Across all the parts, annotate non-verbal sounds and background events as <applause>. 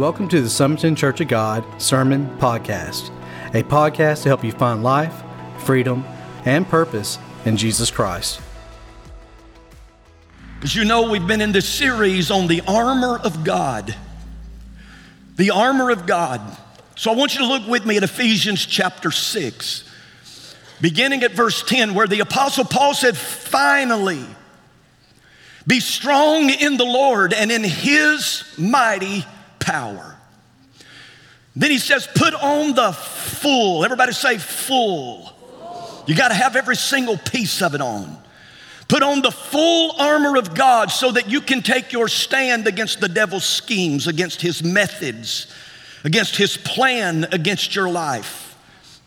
Welcome to the Summerton Church of God Sermon Podcast, a podcast to help you find life, freedom, and purpose in Jesus Christ. As you know, we've been in this series on the armor of God. The armor of God. So I want you to look with me at Ephesians chapter 6, beginning at verse 10, where the Apostle Paul said, Finally, be strong in the Lord and in his mighty power. Then he says, put on the full. Everybody say full. You got to have every single piece of it on. Put on the full armor of God so that you can take your stand against the devil's schemes, against his methods, against his plan against your life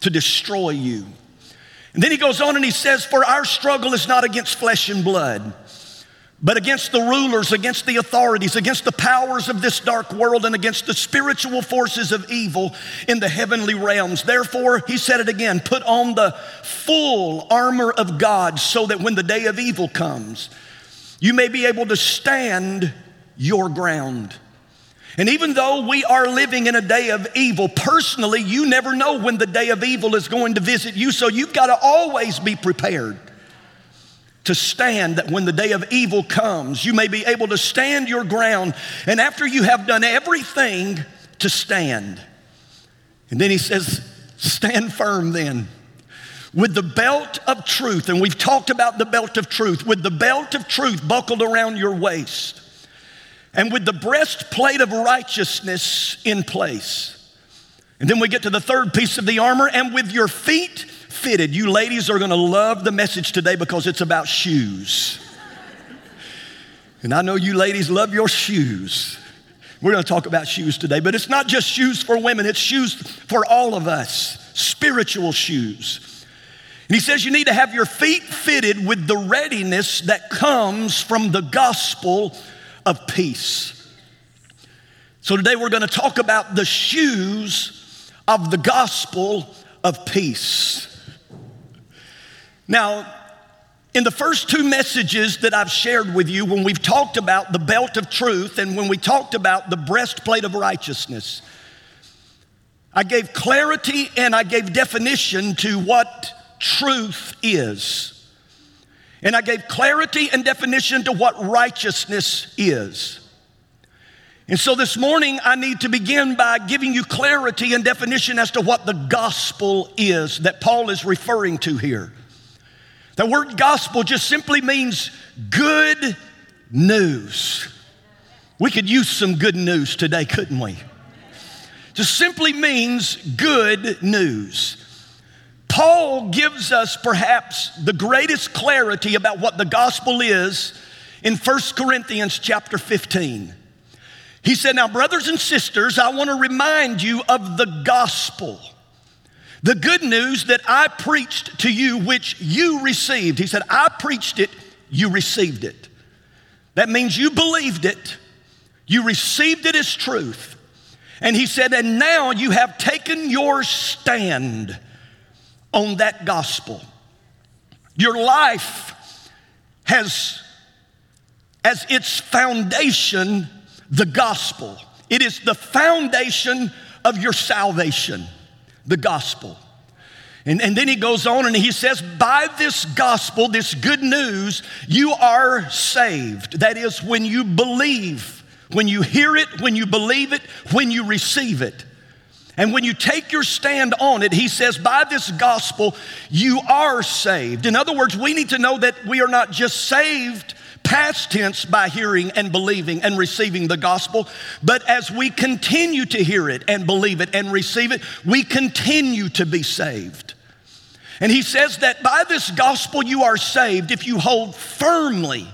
to destroy you. And then he goes on and he says, For our struggle is not against flesh and blood but against the rulers, against the authorities, against the powers of this dark world, and against the spiritual forces of evil in the heavenly realms. Therefore, he said it again put on the full armor of God so that when the day of evil comes, you may be able to stand your ground. And even though we are living in a day of evil, personally, you never know when the day of evil is going to visit you, so you've got to always be prepared to stand that when the day of evil comes, you may be able to stand your ground. And after you have done everything to stand, and then he says, Stand firm then. With the belt of truth, and we've talked about the belt of truth, with the belt of truth buckled around your waist, and with the breastplate of righteousness in place. And then we get to the third piece of the armor, and with your feet fitted. You ladies are gonna love the message today because it's about shoes. And I know you ladies love your shoes. We're gonna talk about shoes today, but it's not just shoes for women, it's shoes for all of us, spiritual shoes. And he says you need to have your feet fitted with the readiness that comes from the gospel of peace. So today we're gonna talk about the shoes of the gospel of peace. Now, in the first two messages that I've shared with you, when we've talked about the belt of truth and when we talked about the breastplate of righteousness, I gave clarity and I gave definition to what truth is. And I gave clarity and definition to what righteousness is. And so this morning, I need to begin by giving you clarity and definition as to what the gospel is that Paul is referring to here. The word gospel just simply means good news. We could use some good news today, couldn't we? Just simply means good news. Paul gives us perhaps the greatest clarity about what the gospel is in 1 Corinthians chapter 15. He said, Now, brothers and sisters, I want to remind you of the gospel the good news that I preached to you, which you received. He said, I preached it, you received it. That means you believed it, you received it as truth. And he said, and now you have taken your stand on that gospel. Your life has as its foundation the gospel. It is the foundation of your salvation the gospel. And, and then he goes on and he says, By this gospel, this good news, you are saved. That is, when you believe, when you hear it, when you believe it, when you receive it. And when you take your stand on it, he says, by this gospel, you are saved. In other words, we need to know that we are not just saved past tense by hearing and believing and receiving the gospel, but as we continue to hear it and believe it and receive it, we continue to be saved. And he says that by this gospel you are saved if you hold firmly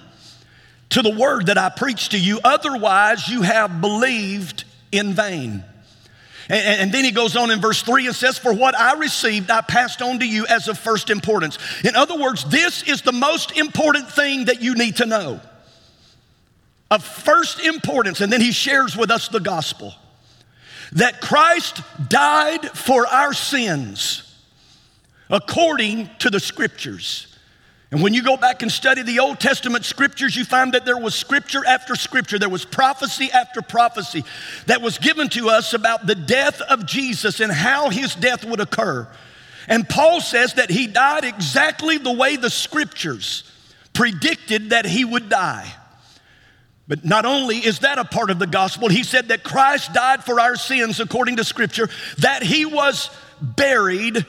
to the word that I preach to you, otherwise, you have believed in vain. And, and, then he goes on in verse 3 and says, For what I received, I passed on to you as of first importance. In other words, this is the most important thing that you need to know. Of first importance. And then he shares with us the gospel that Christ died for our sins according to the scriptures. And when you go back and study the Old Testament scriptures, you find that there was scripture after scripture, there was prophecy after prophecy that was given to us about the death of Jesus and how his death would occur. And Paul says that he died exactly the way the scriptures predicted that he would die. But not only is that a part of the gospel, he said that Christ died for our sins according to scripture, that he was buried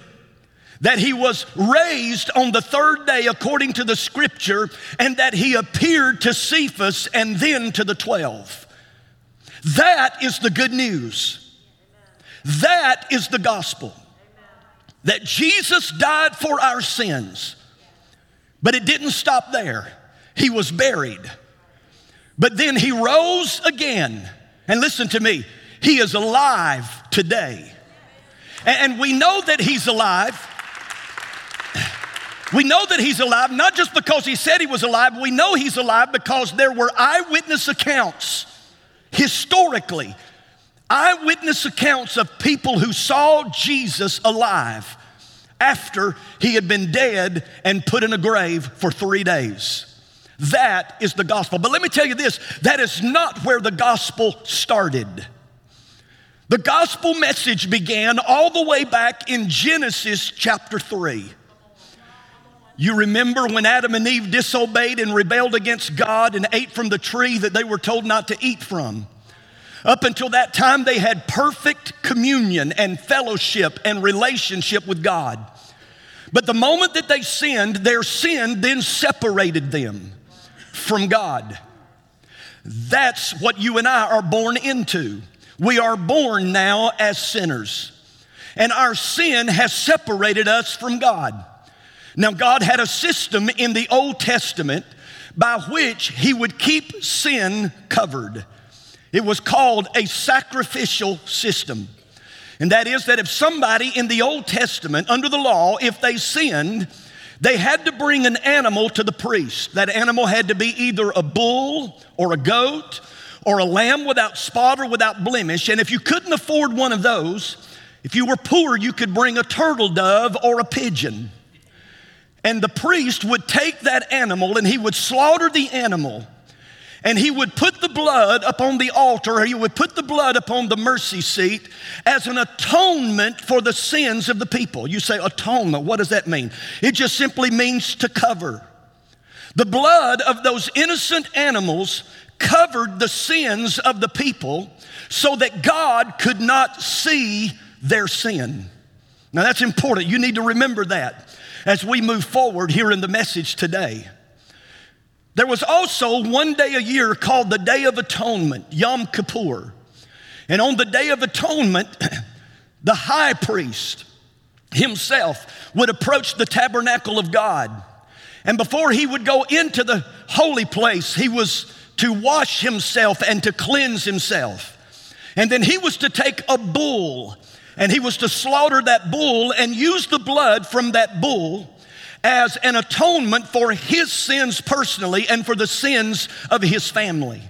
that he was raised on the third day according to the scripture, and that he appeared to Cephas and then to the twelve. That is the good news. That is the gospel. That Jesus died for our sins. But it didn't stop there. He was buried. But then he rose again. And listen to me, he is alive today. And we know that he's alive we know that he's alive, not just because he said he was alive, we know he's alive because there were eyewitness accounts historically, eyewitness accounts of people who saw Jesus alive after he had been dead and put in a grave for three days. That is the gospel. But let me tell you this that is not where the gospel started. The gospel message began all the way back in Genesis chapter 3. You remember when Adam and Eve disobeyed and rebelled against God and ate from the tree that they were told not to eat from. Up until that time, they had perfect communion and fellowship and relationship with God. But the moment that they sinned, their sin then separated them from God. That's what you and I are born into. We are born now as sinners, and our sin has separated us from God. Now, God had a system in the Old Testament by which He would keep sin covered. It was called a sacrificial system. And that is that if somebody in the Old Testament, under the law, if they sinned, they had to bring an animal to the priest. That animal had to be either a bull or a goat or a lamb without spot or without blemish. And if you couldn't afford one of those, if you were poor, you could bring a turtle dove or a pigeon. And the priest would take that animal and he would slaughter the animal. And he would put the blood upon the altar, or he would put the blood upon the mercy seat as an atonement for the sins of the people. You say, atonement, what does that mean? It just simply means to cover. The blood of those innocent animals covered the sins of the people so that God could not see their sin. Now that's important. You need to remember that as we move forward here in the message today. There was also one day a year called the Day of Atonement, Yom Kippur. And on the Day of Atonement, <clears throat> the high priest himself would approach the tabernacle of God. And before he would go into the holy place, he was to wash himself and to cleanse himself. And then he was to take a bull and he was to slaughter that bull and use the blood from that bull as an atonement for his sins personally and for the sins of his family.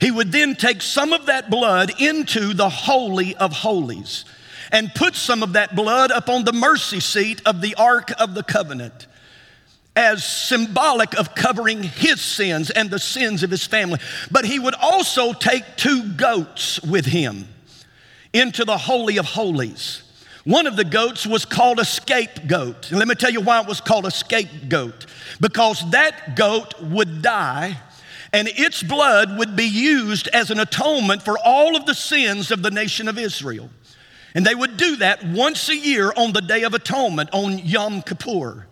He would then take some of that blood into the Holy of Holies and put some of that blood upon the mercy seat of the Ark of the Covenant as symbolic of covering his sins and the sins of his family. But he would also take two goats with him into the Holy of Holies. One of the goats was called a scapegoat. And let me tell you why it was called a scapegoat. Because that goat would die and its blood would be used as an atonement for all of the sins of the nation of Israel. And they would do that once a year on the Day of Atonement, on Yom Kippur.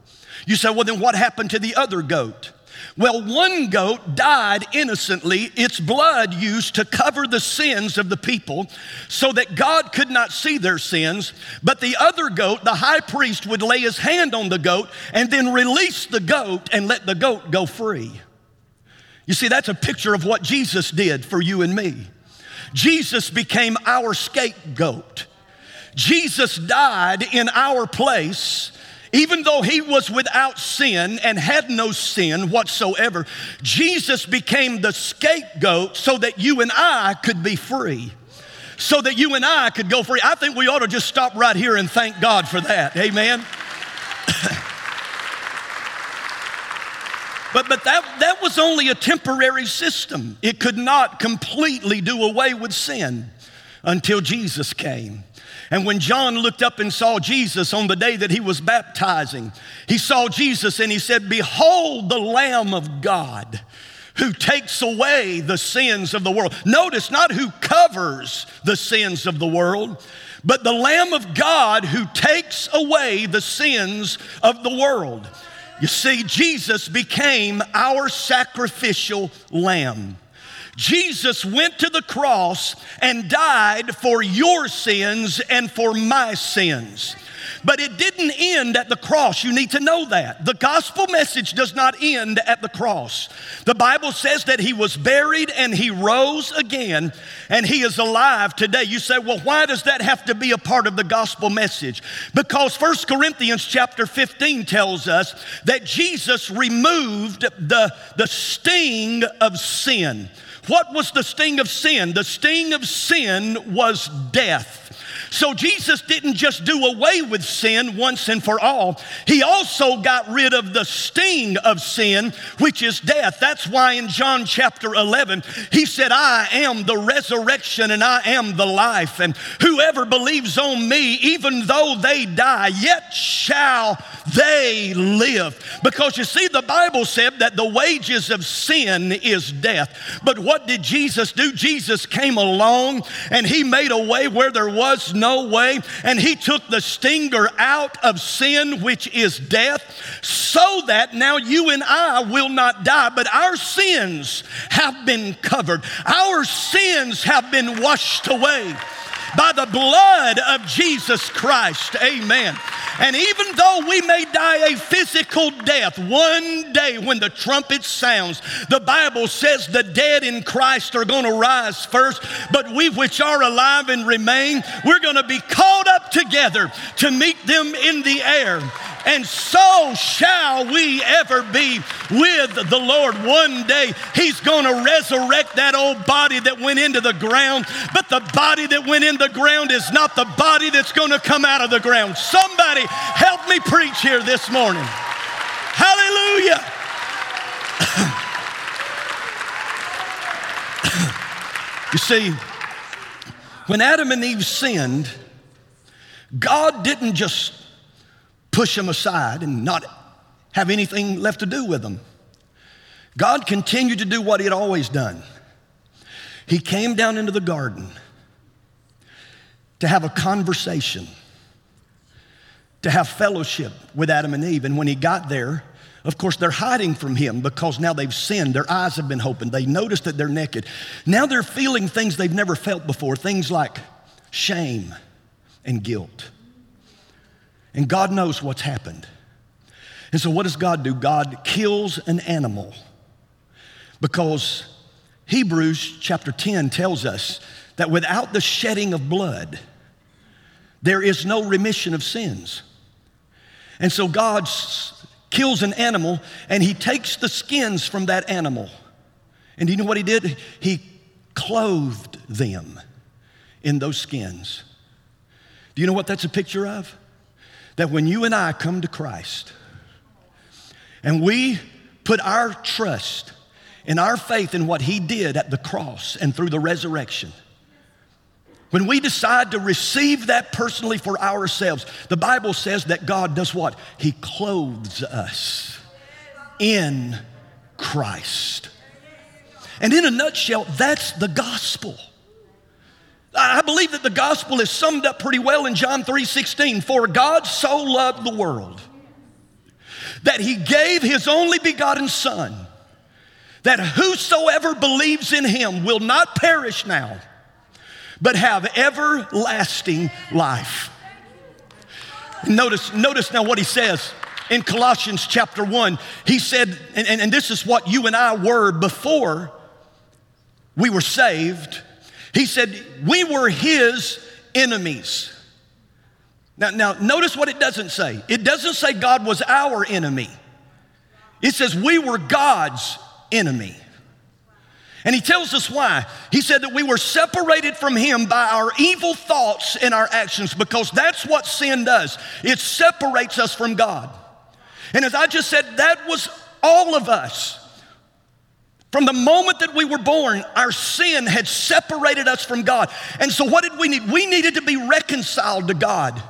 You say, well, then what happened to the other goat? Well, one goat died innocently, its blood used to cover the sins of the people so that God could not see their sins. But the other goat, the high priest would lay his hand on the goat and then release the goat and let the goat go free. You see, that's a picture of what Jesus did for you and me. Jesus became our scapegoat. Jesus died in our place even though he was without sin and had no sin whatsoever, Jesus became the scapegoat so that you and I could be free. So that you and I could go free. I think we ought to just stop right here and thank God for that. Amen. <coughs> But, but that, that was only a temporary system. It could not completely do away with sin until Jesus came. And when John looked up and saw Jesus on the day that he was baptizing, he saw Jesus and he said, Behold the Lamb of God who takes away the sins of the world. Notice not who covers the sins of the world, but the Lamb of God who takes away the sins of the world. You see, Jesus became our sacrificial lamb. Jesus went to the cross and died for your sins and for my sins. But it didn't end at the cross. You need to know that. The gospel message does not end at the cross. The Bible says that he was buried and he rose again and he is alive today. You say, well, why does that have to be a part of the gospel message? Because 1 Corinthians chapter 15 tells us that Jesus removed the, the sting of sin. What was the sting of sin? The sting of sin was death. So Jesus didn't just do away with sin once and for all, He also got rid of the sting of sin, which is death. That's why in John chapter 11, He said, I am the resurrection and I am the life. And whoever believes on me, even though they die, yet shall they live. Because you see, the Bible said that the wages of sin is death. But what did Jesus do? Jesus came along and He made a way where there was no way, and He took the stinger out of sin, which is death, so that now you and I will not die, but our sins have been covered, our sins have been washed away by the blood of Jesus Christ. Amen. And even though we may die a physical death, one day when the trumpet sounds, the Bible says the dead in Christ are going to rise first, but we which are alive and remain, we're going to be caught up together to meet them in the air and so shall we ever be with the Lord. One day, He's going to resurrect that old body that went into the ground, but the body that went in the ground is not the body that's going to come out of the ground. Somebody help me preach here this morning. Hallelujah. you see, when Adam and Eve sinned, God didn't just push them aside and not have anything left to do with them. God continued to do what He had always done. He came down into the garden to have a conversation, to have fellowship with Adam and Eve. And when He got there, of course, they're hiding from him because now they've sinned. Their eyes have been opened. They noticed that they're naked. Now they're feeling things they've never felt before things like shame and guilt. And God knows what's happened. And so, what does God do? God kills an animal because Hebrews chapter 10 tells us that without the shedding of blood, there is no remission of sins. And so, God kills an animal and he takes the skins from that animal. And do you know what he did? He clothed them in those skins. Do you know what that's a picture of? That when you and I come to Christ and we put our trust and our faith in what He did at the cross and through the resurrection, when we decide to receive that personally for ourselves, the Bible says that God does what? He clothes us in Christ. And in a nutshell, that's the gospel. I believe that the gospel is summed up pretty well in John 3:16. For God so loved the world that he gave his only begotten son that whosoever believes in him will not perish now but have everlasting life. Notice, notice now what he says in Colossians chapter 1. He said, and, and, and this is what you and I were before we were saved he said, We were his enemies. Now, now, notice what it doesn't say. It doesn't say God was our enemy, it says we were God's enemy. And he tells us why. He said that we were separated from him by our evil thoughts and our actions because that's what sin does. It separates us from God. And as I just said, that was all of us, from the moment that we were born, our sin had separated us from God. And so, what did we need? We needed to be reconciled to God.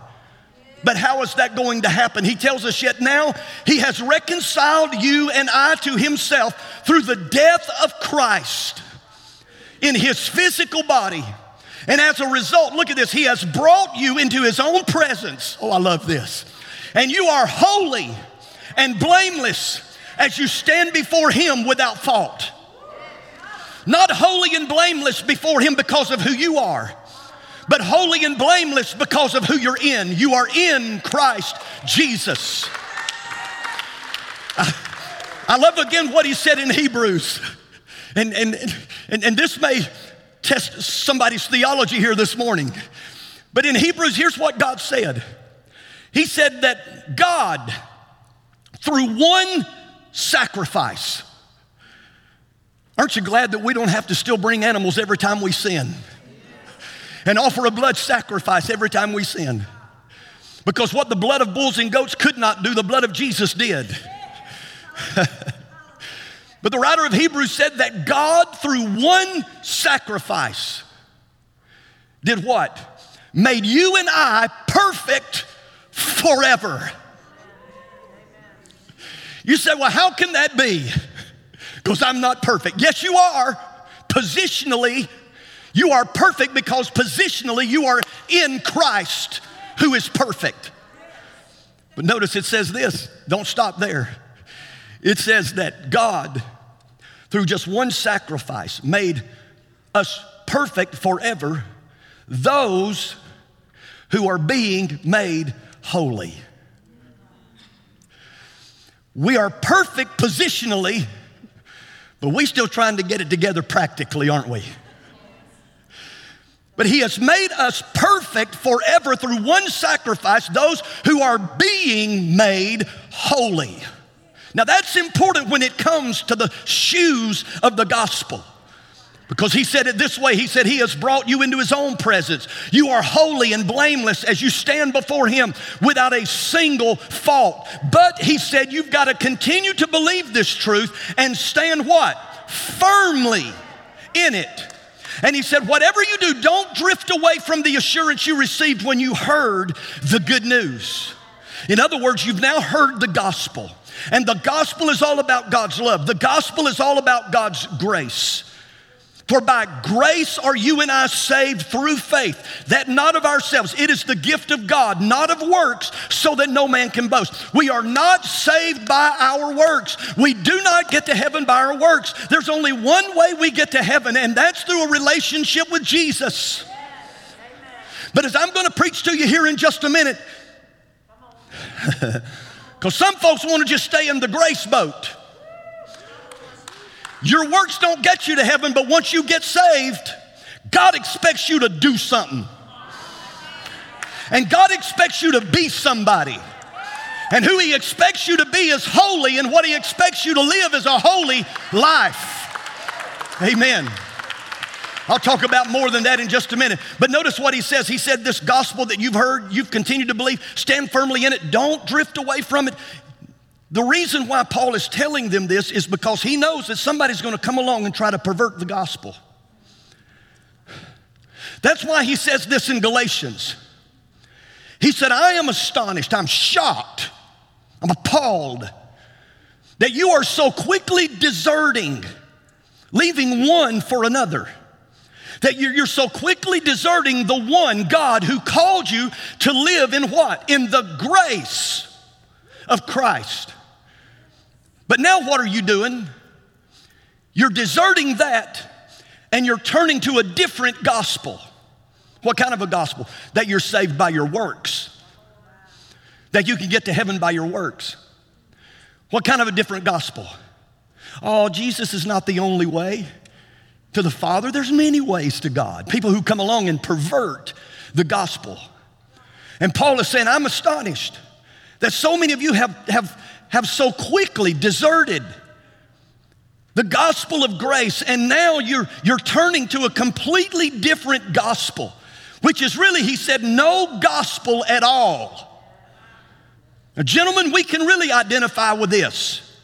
But how is that going to happen? He tells us yet now, He has reconciled you and I to Himself through the death of Christ in His physical body. And as a result, look at this, He has brought you into His own presence. Oh, I love this. And you are holy and blameless as you stand before Him without fault. Not holy and blameless before Him because of who you are, but holy and blameless because of who you're in. You are in Christ Jesus. I, I love again what He said in Hebrews. And, and, and, and this may test somebody's theology here this morning. But in Hebrews, here's what God said He said that God, through one sacrifice. Aren't you glad that we don't have to still bring animals every time we sin? And offer a blood sacrifice every time we sin. Because what the blood of bulls and goats could not do, the blood of Jesus did. <laughs> but the writer of Hebrews said that God, through one sacrifice, did what? Made you and I perfect forever. You say, well, how can that be? Because I'm not perfect. Yes, you are. Positionally, you are perfect because positionally you are in Christ who is perfect. But notice it says this don't stop there. It says that God, through just one sacrifice, made us perfect forever, those who are being made holy. We are perfect positionally, but we're still trying to get it together practically, aren't we? But he has made us perfect forever through one sacrifice, those who are being made holy. Now that's important when it comes to the shoes of the gospel. Because he said it this way He said, He has brought you into His own presence. You are holy and blameless as you stand before Him without a single fault. But He said, You've got to continue to believe this truth and stand what? Firmly in it. And he said, Whatever you do, don't drift away from the assurance you received when you heard the good news. In other words, you've now heard the gospel. And the gospel is all about God's love, the gospel is all about God's grace. For by grace are you and I saved through faith, that not of ourselves. It is the gift of God, not of works, so that no man can boast. We are not saved by our works. We do not get to heaven by our works. There's only one way we get to heaven, and that's through a relationship with Jesus. But as I'm going to preach to you here in just a minute, <laughs> because some folks want to just stay in the grace boat. Your works don't get you to heaven, but once you get saved, God expects you to do something. And God expects you to be somebody. And who He expects you to be is holy, and what He expects you to live is a holy life. Amen. I'll talk about more than that in just a minute. But notice what he says. He said, This gospel that you've heard, you've continued to believe, stand firmly in it. Don't drift away from it. The reason why Paul is telling them this is because he knows that somebody's going to come along and try to pervert the gospel. That's why he says this in Galatians. He said, I am astonished, I'm shocked, I'm appalled that you are so quickly deserting, leaving one for another. That you're, so quickly deserting the one God who called you to live in what? In the grace of Christ. But now, what are you doing? You're deserting that and you're turning to a different gospel. What kind of a gospel? That you're saved by your works, that you can get to heaven by your works. What kind of a different gospel? Oh, Jesus is not the only way to the Father. There's many ways to God. People who come along and pervert the gospel. And Paul is saying, I'm astonished that so many of you have, have have so quickly deserted the gospel of grace, and now you're, you're turning to a completely different gospel, which is really, he said, no gospel at all. Now, gentlemen, we can really identify with this.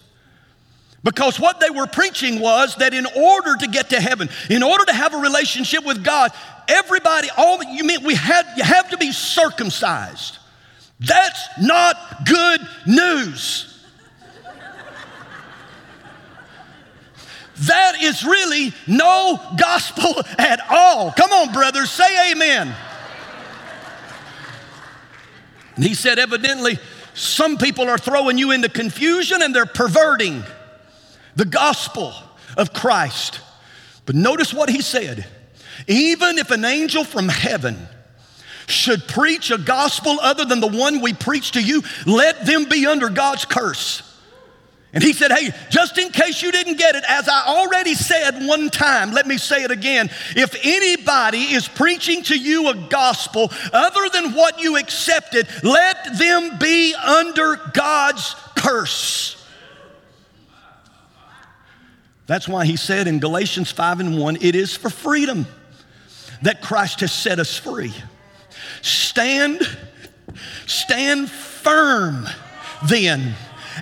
Because what they were preaching was that in order to get to heaven, in order to have a relationship with God, everybody, all you mean we had you have to be circumcised. That's not good news. That is really no gospel <laughs> at all. Come on, brothers, say amen. And he said, evidently, some people are throwing you into confusion and they're perverting the gospel of Christ. But notice what he said. Even if an angel from heaven should preach a gospel other than the one we preach to you, let them be under God's curse. And he said, Hey, just in case you didn't get it, as I already said one time, let me say it again. If anybody is preaching to you a gospel other than what you accepted, let them be under God's curse. That's why he said in Galatians 5 and 1, it is for freedom that Christ has set us free. Stand, stand firm then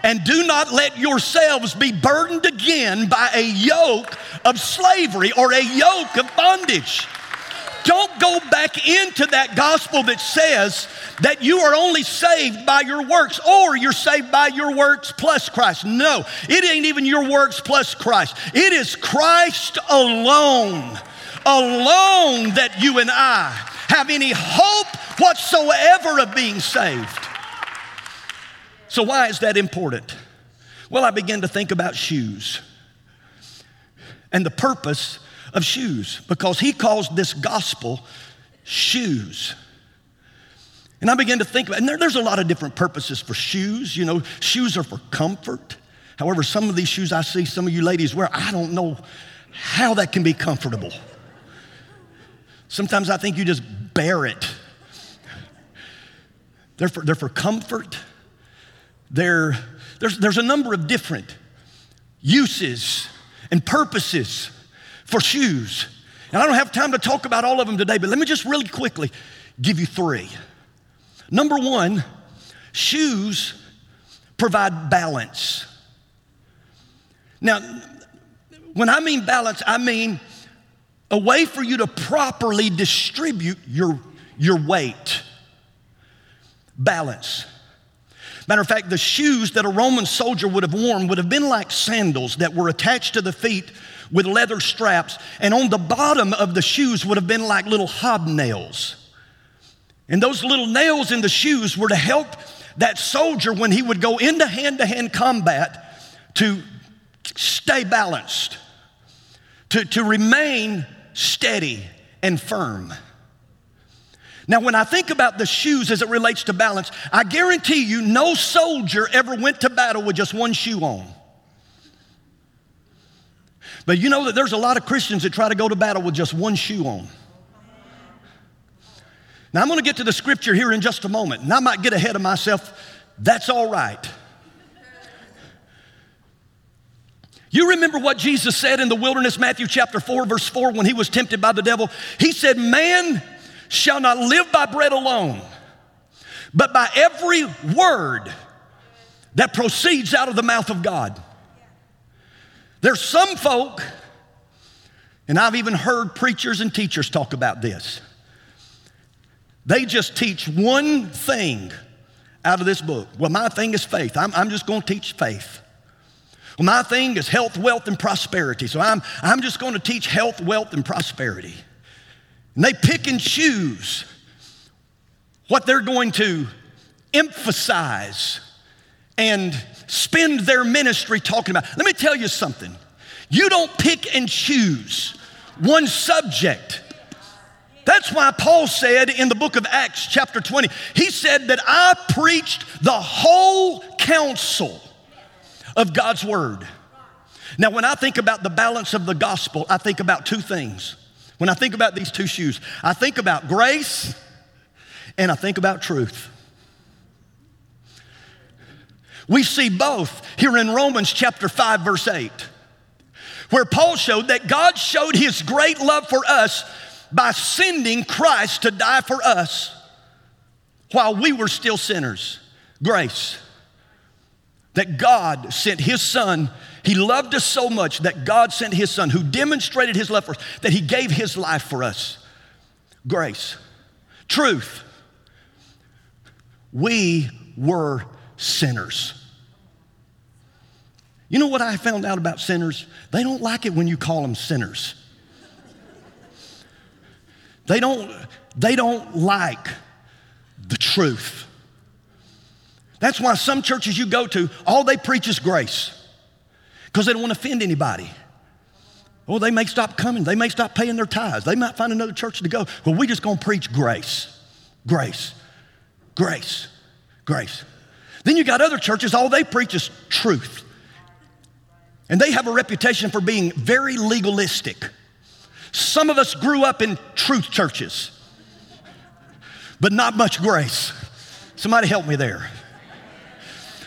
and do not let yourselves be burdened again by a yoke of slavery or a yoke of bondage. Don't go back into that gospel that says that you are only saved by your works or you're saved by your works plus Christ. No, it ain't even your works plus Christ. It is Christ alone, alone that you and I have any hope whatsoever of being saved. So, why is that important? Well, I began to think about shoes and the purpose of shoes because he calls this gospel shoes. And I began to think about, and there, there's a lot of different purposes for shoes. You know, shoes are for comfort. However, some of these shoes I see some of you ladies wear, I don't know how that can be comfortable. Sometimes I think you just bear it. They're for, they're for comfort. There, there's, there's a number of different uses and purposes for shoes. And I don't have time to talk about all of them today, but let me just really quickly give you three. Number one, shoes provide balance. Now, when I mean balance, I mean a way for you to properly distribute your, your weight. Balance. Matter of fact, the shoes that a Roman soldier would have worn would have been like sandals that were attached to the feet with leather straps, and on the bottom of the shoes would have been like little hobnails. And those little nails in the shoes were to help that soldier when he would go into hand to hand combat to stay balanced, to, to remain steady and firm. Now, when I think about the shoes as it relates to balance, I guarantee you no soldier ever went to battle with just one shoe on. But you know that there's a lot of Christians that try to go to battle with just one shoe on. Now, I'm going to get to the scripture here in just a moment, and I might get ahead of myself. That's all right. You remember what Jesus said in the wilderness, Matthew chapter 4, verse 4, when he was tempted by the devil? He said, Man shall not live by bread alone, but by every word that proceeds out of the mouth of God. There's some folk, and I've even heard preachers and teachers talk about this. They just teach one thing out of this book. Well, my thing is faith. I'm, I'm just going to teach faith. Well, my thing is health, wealth, and prosperity. So I'm, I'm just going to teach health, wealth, and prosperity. And they pick and choose what they're going to emphasize and spend their ministry talking about. Let me tell you something. You don't pick and choose one subject. That's why Paul said in the book of Acts, chapter 20, he said that I preached the whole counsel of God's word. Now, when I think about the balance of the gospel, I think about two things. When I think about these two shoes, I think about grace and I think about truth. We see both here in Romans chapter 5, verse 8, where Paul showed that God showed his great love for us by sending Christ to die for us while we were still sinners. Grace. that God sent his son. He loved us so much that God sent his son who demonstrated his love for us, that he gave his life for us. Grace, truth. We were sinners. You know what I found out about sinners? They don't like it when you call them sinners. They don't, they don't like the truth. That's why some churches you go to, all they preach is grace because they don't want to offend anybody. Oh, they may stop coming. They may stop paying their tithes. They might find another church to go. Well, we're just going to preach grace, grace, grace, grace. Then you got other churches, all they preach is truth. And they have a reputation for being very legalistic. Some of us grew up in truth churches, but not much grace. Somebody help me there.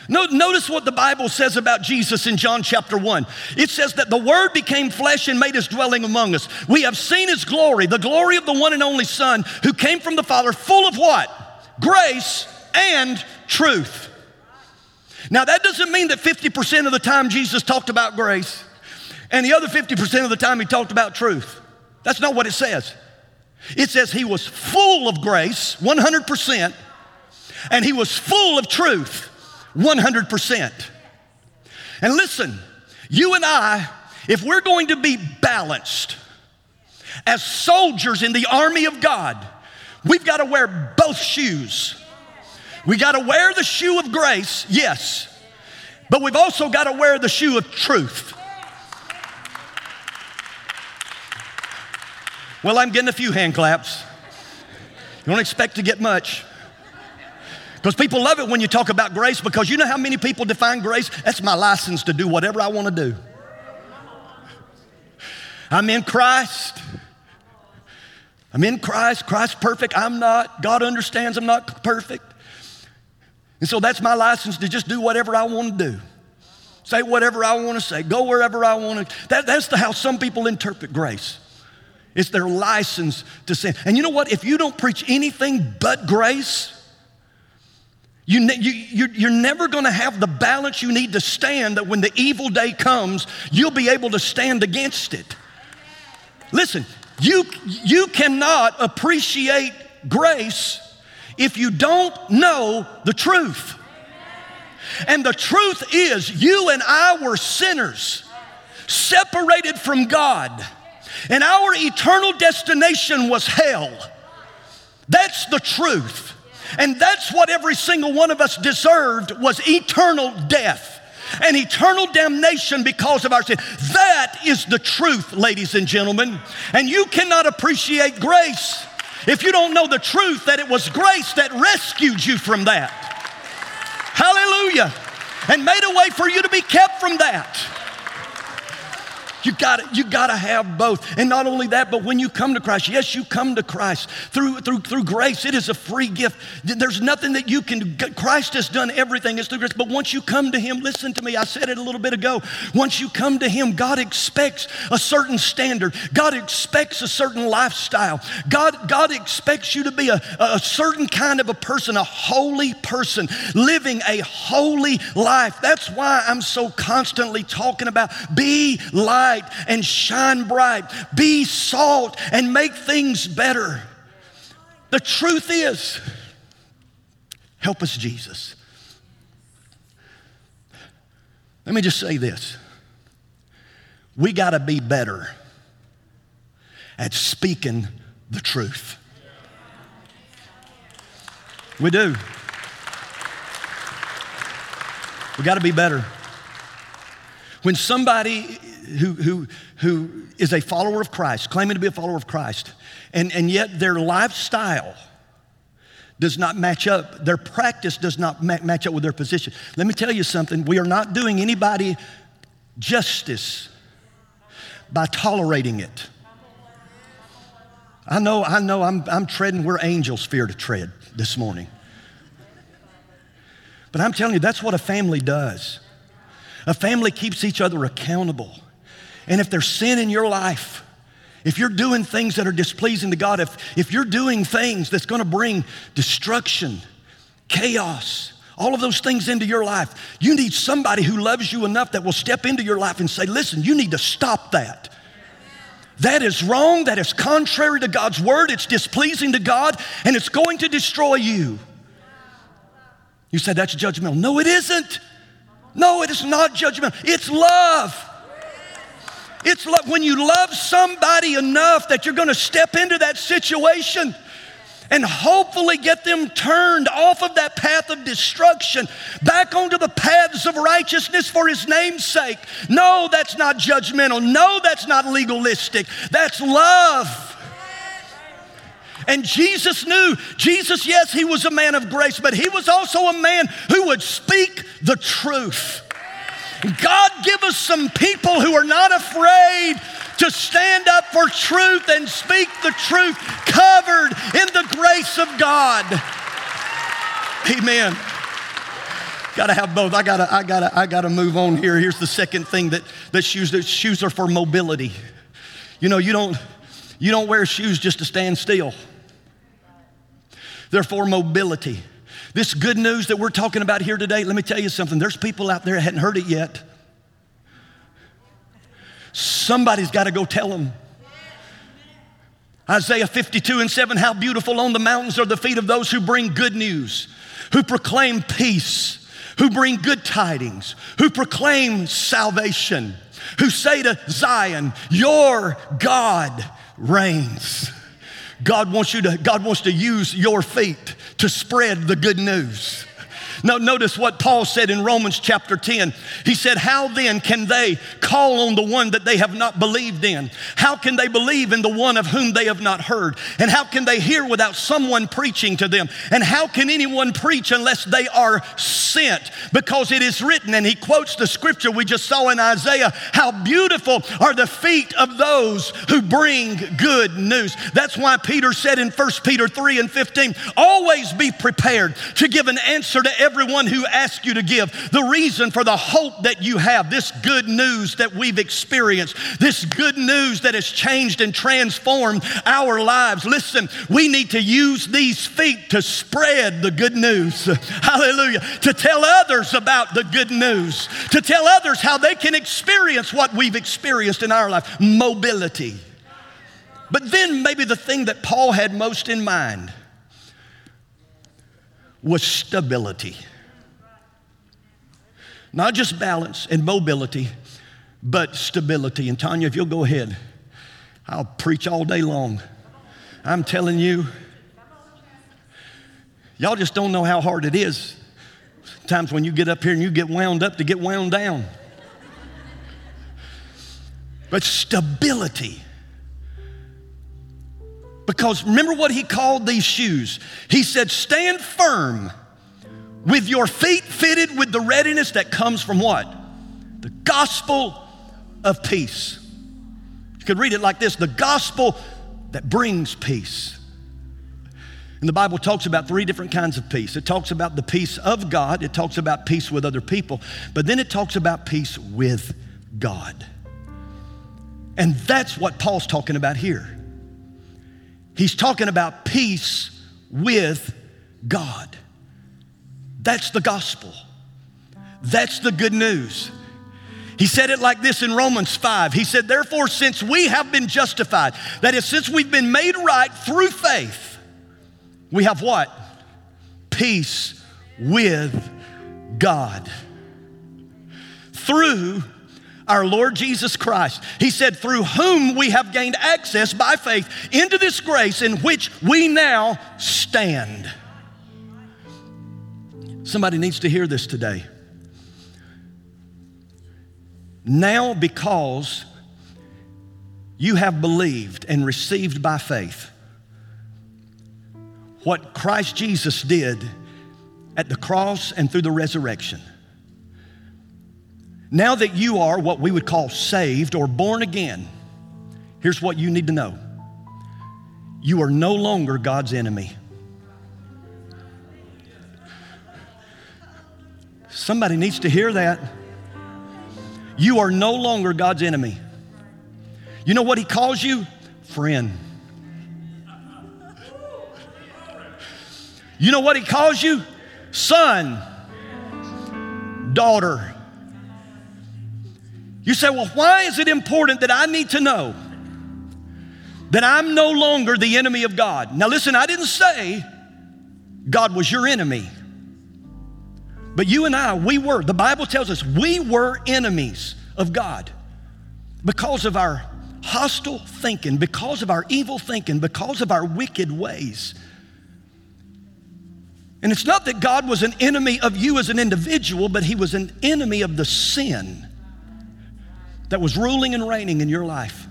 Notice what the Bible says about Jesus in John chapter 1. It says that the Word became flesh and made his dwelling among us. We have seen his glory, the glory of the one and only Son who came from the Father, full of what? Grace and truth. Now, that doesn't mean that 50% of the time Jesus talked about grace and the other 50% of the time he talked about truth. That's not what it says. It says he was full of grace, 100%, and he was full of truth. 100%. And listen, you and I, if we're going to be balanced as soldiers in the army of God, we've got to wear both shoes. We got to wear the shoe of grace, yes, but we've also got to wear the shoe of truth. Well, I'm getting a few hand claps. You don't expect to get much. Because people love it when you talk about grace because you know how many people define grace? That's my license to do whatever I want to do. I'm in Christ. I'm in Christ. Christ's perfect. I'm not. God understands I'm not perfect. And so that's my license to just do whatever I want to do. Say whatever I want to say. Go wherever I want to. That, that's the, how some people interpret grace. It's their license to sin. And you know what? If you don't preach anything but grace, you, you, you're never going to have the balance you need to stand that when the evil day comes, you'll be able to stand against it. Listen, you, you cannot appreciate grace if you don't know the truth. And the truth is, you and I were sinners, separated from God, and our eternal destination was hell. That's the truth. And that's what every single one of us deserved was eternal death and eternal damnation because of our sin. That is the truth, ladies and gentlemen. And you cannot appreciate grace if you don't know the truth that it was grace that rescued you from that. Hallelujah. And made a way for you to be kept from that. You got you got to have both. And not only that, but when you come to Christ, yes, you come to Christ through through through grace. It is a free gift. There's nothing that you can do. Christ has done everything. It's through grace. But once you come to him, listen to me. I said it a little bit ago. Once you come to him, God expects a certain standard. God expects a certain lifestyle. God God expects you to be a, a certain kind of a person, a holy person, living a holy life. That's why I'm so constantly talking about be like light and shine bright. Be salt and make things better. The truth is, help us, Jesus. Let me just say this we got to be better at speaking the truth. We do. We got to be better. When somebody who, who, who is a follower of Christ, claiming to be a follower of Christ, and, and yet their lifestyle does not match up, their practice does not ma- match up with their position. Let me tell you something we are not doing anybody justice by tolerating it. I know, I know I'm, I'm treading where angels fear to tread this morning. But I'm telling you, that's what a family does. A family keeps each other accountable. And if there's sin in your life, if you're doing things that are displeasing to God, if, if you're doing things that's gonna bring destruction, chaos, all of those things into your life. You need somebody who loves you enough that will step into your life and say, listen, you need to stop that. That is wrong. That is contrary to God's word. It's displeasing to God and it's going to destroy you. You said that's judgmental. No, it isn't. No, it is not judgment. It's love. It's love. When you love somebody enough that you're going to step into that situation and hopefully get them turned off of that path of destruction back onto the paths of righteousness for his name's sake. No, that's not judgmental. No, that's not legalistic. That's love. And Jesus knew, Jesus, yes, he was a man of grace, but he was also a man who would speak the truth. God, give us some people who are not afraid to stand up for truth and speak the truth, covered in the grace of God. Amen. Gotta have both. I gotta, I gotta, I gotta move on here. Here's the second thing that, that shoes, that shoes are for mobility. You know, you don't, you don't wear shoes just to stand still. They're for mobility. This good news that we're talking about here today, let me tell you something. There's people out there that hadn't heard it yet. Somebody's got to go tell them. Isaiah 52 and 7 How beautiful on the mountains are the feet of those who bring good news, who proclaim peace, who bring good tidings, who proclaim salvation, who say to Zion, Your God reigns. God wants you to, God wants to use your feet to spread the good news. Now, notice what Paul said in Romans chapter 10. He said, How then can they call on the one that they have not believed in? How can they believe in the one of whom they have not heard? And how can they hear without someone preaching to them? And how can anyone preach unless they are sent? Because it is written, and he quotes the scripture we just saw in Isaiah How beautiful are the feet of those who bring good news. That's why Peter said in 1 Peter 3 and 15, Always be prepared to give an answer to every everyone who asks you to give. The reason for the hope that you have, this good news that we've experienced, this good news that has changed and transformed our lives. Listen, we need to use these feet to spread the good news. <laughs> Hallelujah. To tell others about the good news, to tell others how they can experience what we've experienced in our life mobility. But then, maybe the thing that Paul had most in mind was stability. Not just balance and mobility, but stability. And Tanya, if you'll go ahead, I'll preach all day long. I'm telling you, y'all just don't know how hard it is. Times when you get up here and you get wound up to get wound down. But stability. Because remember what he called these shoes? He said, Stand firm with your feet fitted with the readiness that comes from what? The gospel of peace. You could read it like this the gospel that brings peace. And the Bible talks about three different kinds of peace. It talks about the peace of God, it talks about peace with other people, but then it talks about peace with God. And that's what Paul's talking about here. He's talking about peace with God. That's the gospel. That's the good news. He said it like this in Romans 5. He said, Therefore, since we have been justified, that is, since we've been made right through faith, we have what? Peace with God. Through our Lord Jesus Christ. He said, through whom we have gained access by faith into this grace in which we now stand. Somebody needs to hear this today. Now, because you have believed and received by faith what Christ Jesus did at the cross and through the resurrection now that you are what we would call saved or born again, here's what you need to know you are no longer God's enemy. Somebody needs to hear that. You are no longer God's enemy. You know what He calls you? Friend. You know what He calls you? Son. daughter. You say, well, why is it important that I need to know that I'm no longer the enemy of God? Now, listen, I didn't say God was your enemy. But you and I, we were, the Bible tells us, we were enemies of God because of our hostile thinking, because of our evil thinking, because of our wicked ways. And it's not that God was an enemy of you as an individual, but He was an enemy of the sin that was ruling and reigning in your life.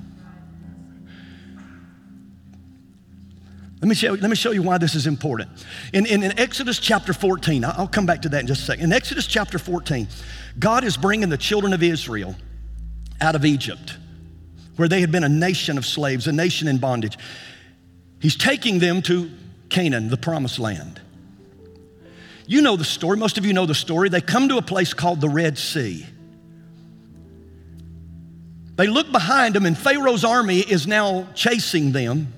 Let me, show, let me show you why this is important. In, in, in, Exodus chapter 14, I'll come back to that in just a second. In Exodus chapter 14, God is bringing the children of Israel out of Egypt, where they had been a nation of slaves, a nation in bondage. He's taking them to Canaan, the promised land. You know the story, most of you know the story. They come to a place called the Red Sea. They look behind them, and Pharaoh's army is now chasing them.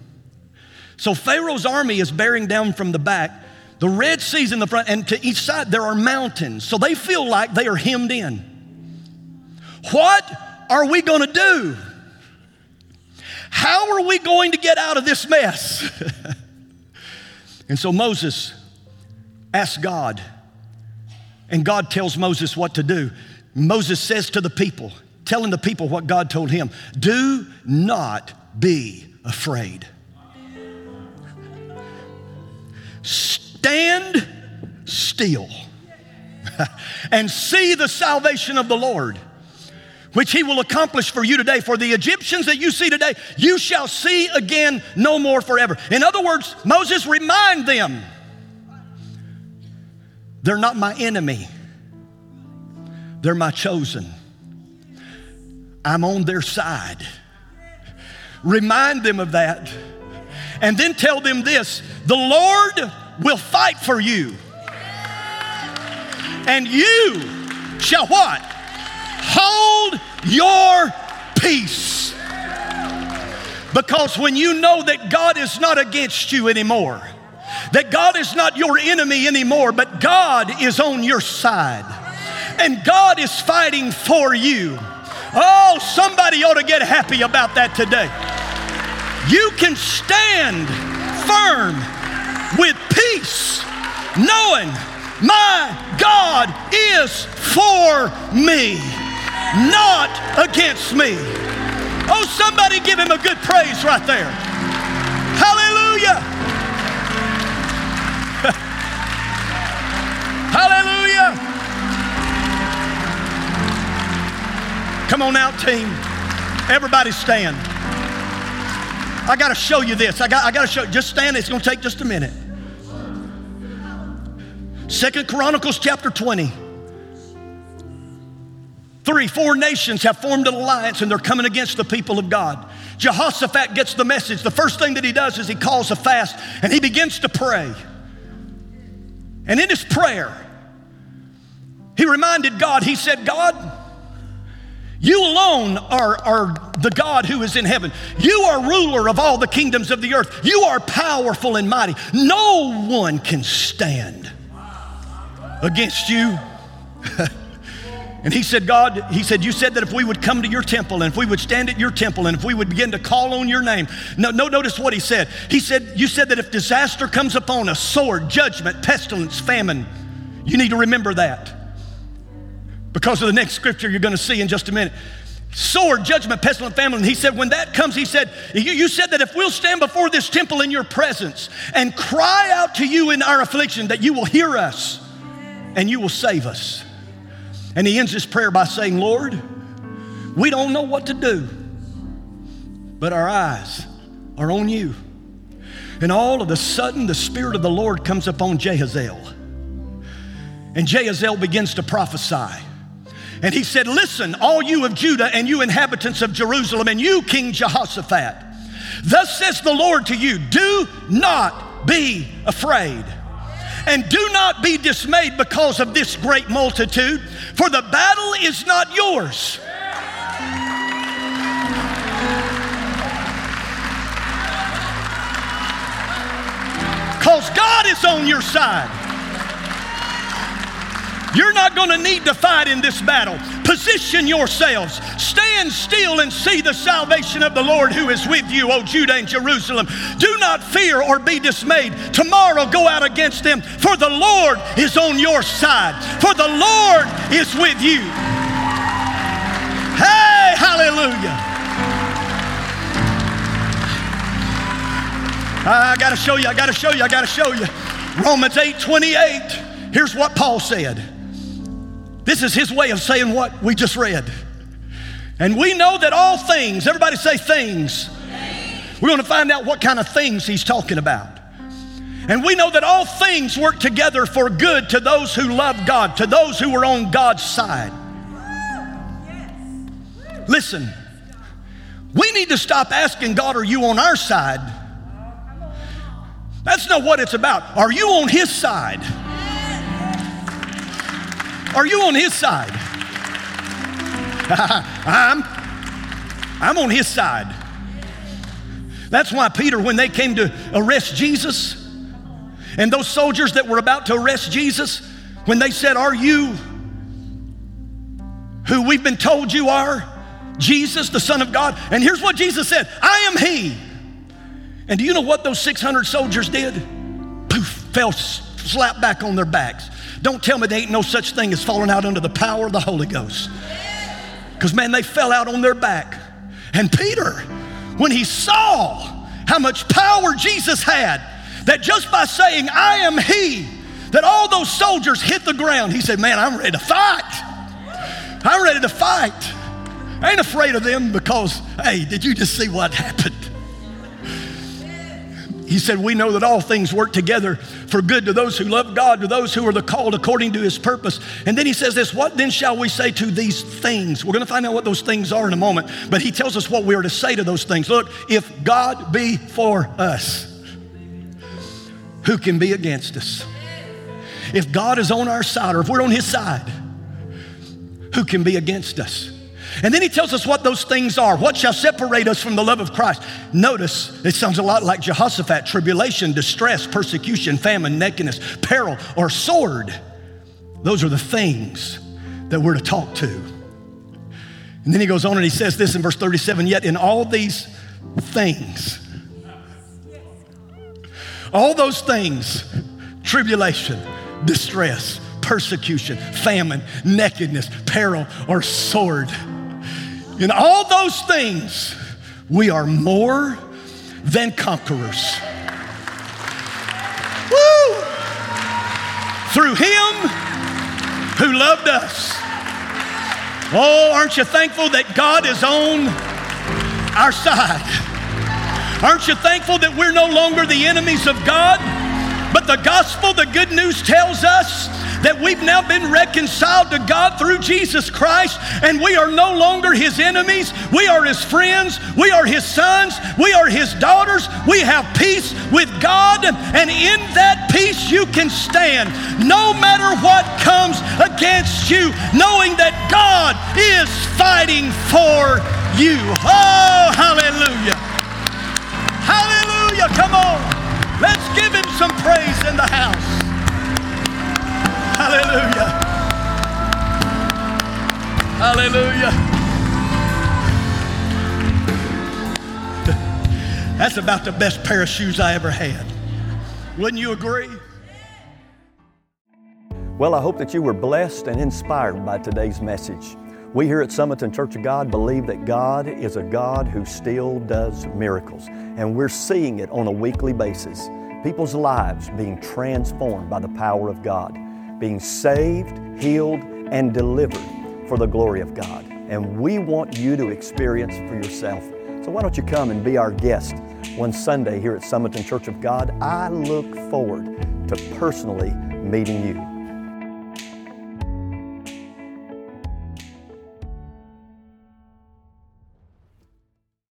So Pharaoh's army is bearing down from the back. The Red Sea's in the front, and to each side there are mountains. So they feel like they are hemmed in. What are we going to do? How are we going to get out of this mess? <laughs> and so Moses asks God, and God tells Moses what to do. Moses says to the people, telling the people what God told him do not be afraid. Stand still <laughs> and see the salvation of the Lord, which he will accomplish for you today. For the Egyptians that you see today, you shall see again no more forever. In other words, Moses remind them they're not my enemy, they're my chosen. I'm on their side. Remind them of that. And then tell them this the Lord will fight for you. And you shall what? Hold your peace. Because when you know that God is not against you anymore, that God is not your enemy anymore, but God is on your side, and God is fighting for you Oh, somebody ought to get happy about that today. You can stand firm with peace, knowing my God is for me, not against me. Oh, somebody give him a good praise right there. Hallelujah. <laughs> Hallelujah. Come on out, team. Everybody stand. I got to show you this. I got, I got to show. Just stand. It's going to take just a minute. Second Chronicles chapter 20. Three, four nations have formed an alliance and they're coming against the people of God. Jehoshaphat gets the message. The first thing that he does is he calls a fast and he begins to pray. And in his prayer, he reminded God, he said, God, you alone are, are the God who is in heaven. You are ruler of all the kingdoms of the earth. You are powerful and mighty. No one can stand against you. <laughs> and he said, God, he said, You said that if we would come to your temple and if we would stand at your temple and if we would begin to call on your name. No, no, notice what he said. He said, You said that if disaster comes upon us, sword, judgment, pestilence, famine, you need to remember that because of the next scripture you're going to see in just a minute. Sword, judgment, pestilent famine. And he said, when that comes, he said, you, you said that if we'll stand before this temple in your presence and cry out to you in our affliction, that you will hear us and you will save us. And he ends his prayer by saying, Lord, we don't know what to do, but our eyes are on you. And all of a sudden, the Spirit of the Lord comes upon Jehaziel. And Jehaziel begins to prophesy. And he said, Listen, all you of Judah and you inhabitants of Jerusalem, and you, King Jehoshaphat, thus says the Lord to you, do not be afraid. And do not be dismayed because of this great multitude, for the battle is not yours. Because God is on your side. You're not going to need to fight in this battle. Position yourselves. Stand still and see the salvation of the Lord who is with you, O Judah and Jerusalem. Do not fear or be dismayed. Tomorrow go out against them, for the Lord is on your side, for the Lord is with you. Hey, hallelujah. I got to show you, I got to show you, I got to show you. Romans 8 28. Here's what Paul said. This is his way of saying what we just read. And we know that all things, everybody say things. We're going to find out what kind of things he's talking about. And we know that all things work together for good to those who love God, to those who are on God's side. Listen, we need to stop asking God, Are you on our side? That's not what it's about. Are you on His side? Are you on His side? <laughs> I'm, I'm on His side. That's why Peter, when they came to arrest Jesus, and those soldiers that were about to arrest Jesus, when they said, Are you who we've been told you are? Jesus, the Son of God. And here's what Jesus said I am He. And do you know what those 600 soldiers did? Poof, fell slap back on their backs. Don't tell me there ain't no such thing as falling out under the power of the Holy Ghost. Because, man, they fell out on their back. And Peter, when he saw how much power Jesus had, that just by saying, I am He, that all those soldiers hit the ground, he said, Man, I'm ready to fight. I'm ready to fight. I ain't afraid of them because, hey, did you just see what happened? He said, We know that all things work together for good to those who love God, to those who are the called according to his purpose. And then he says this What then shall we say to these things? We're going to find out what those things are in a moment, but he tells us what we are to say to those things. Look, if God be for us, who can be against us? If God is on our side, or if we're on his side, who can be against us? And then he tells us what those things are. What shall separate us from the love of Christ? Notice it sounds a lot like Jehoshaphat tribulation, distress, persecution, famine, nakedness, peril, or sword. Those are the things that we're to talk to. And then he goes on and he says this in verse 37 Yet in all these things, all those things, tribulation, distress, persecution, famine, nakedness, peril, or sword in all those things, we are more than conquerors. Woo! Through Him who loved us. Oh, aren't you thankful that God is on our side? Aren't you thankful that we're no longer the enemies of God? But the gospel, the good news tells us that we've now been reconciled to God through Jesus Christ, and we are no longer His enemies. We are His friends. We are His sons. We are His daughters. We have peace with God, and in that peace you can stand no matter what comes against you, knowing that God is fighting for you. Oh, hallelujah! Hallelujah! Come on. Let's give him some praise in the house. Hallelujah. Hallelujah. That's about the best pair of shoes I ever had. Wouldn't you agree? Well, I hope that you were blessed and inspired by today's message. We here at Summerton Church of God believe that God is a God who still does miracles, and we're seeing it on a weekly basis. People's lives being transformed by the power of God being saved, healed, and delivered for the glory of God. And we want you to experience for yourself. So why don't you come and be our guest one Sunday here at Summerton Church of God? I look forward to personally meeting you.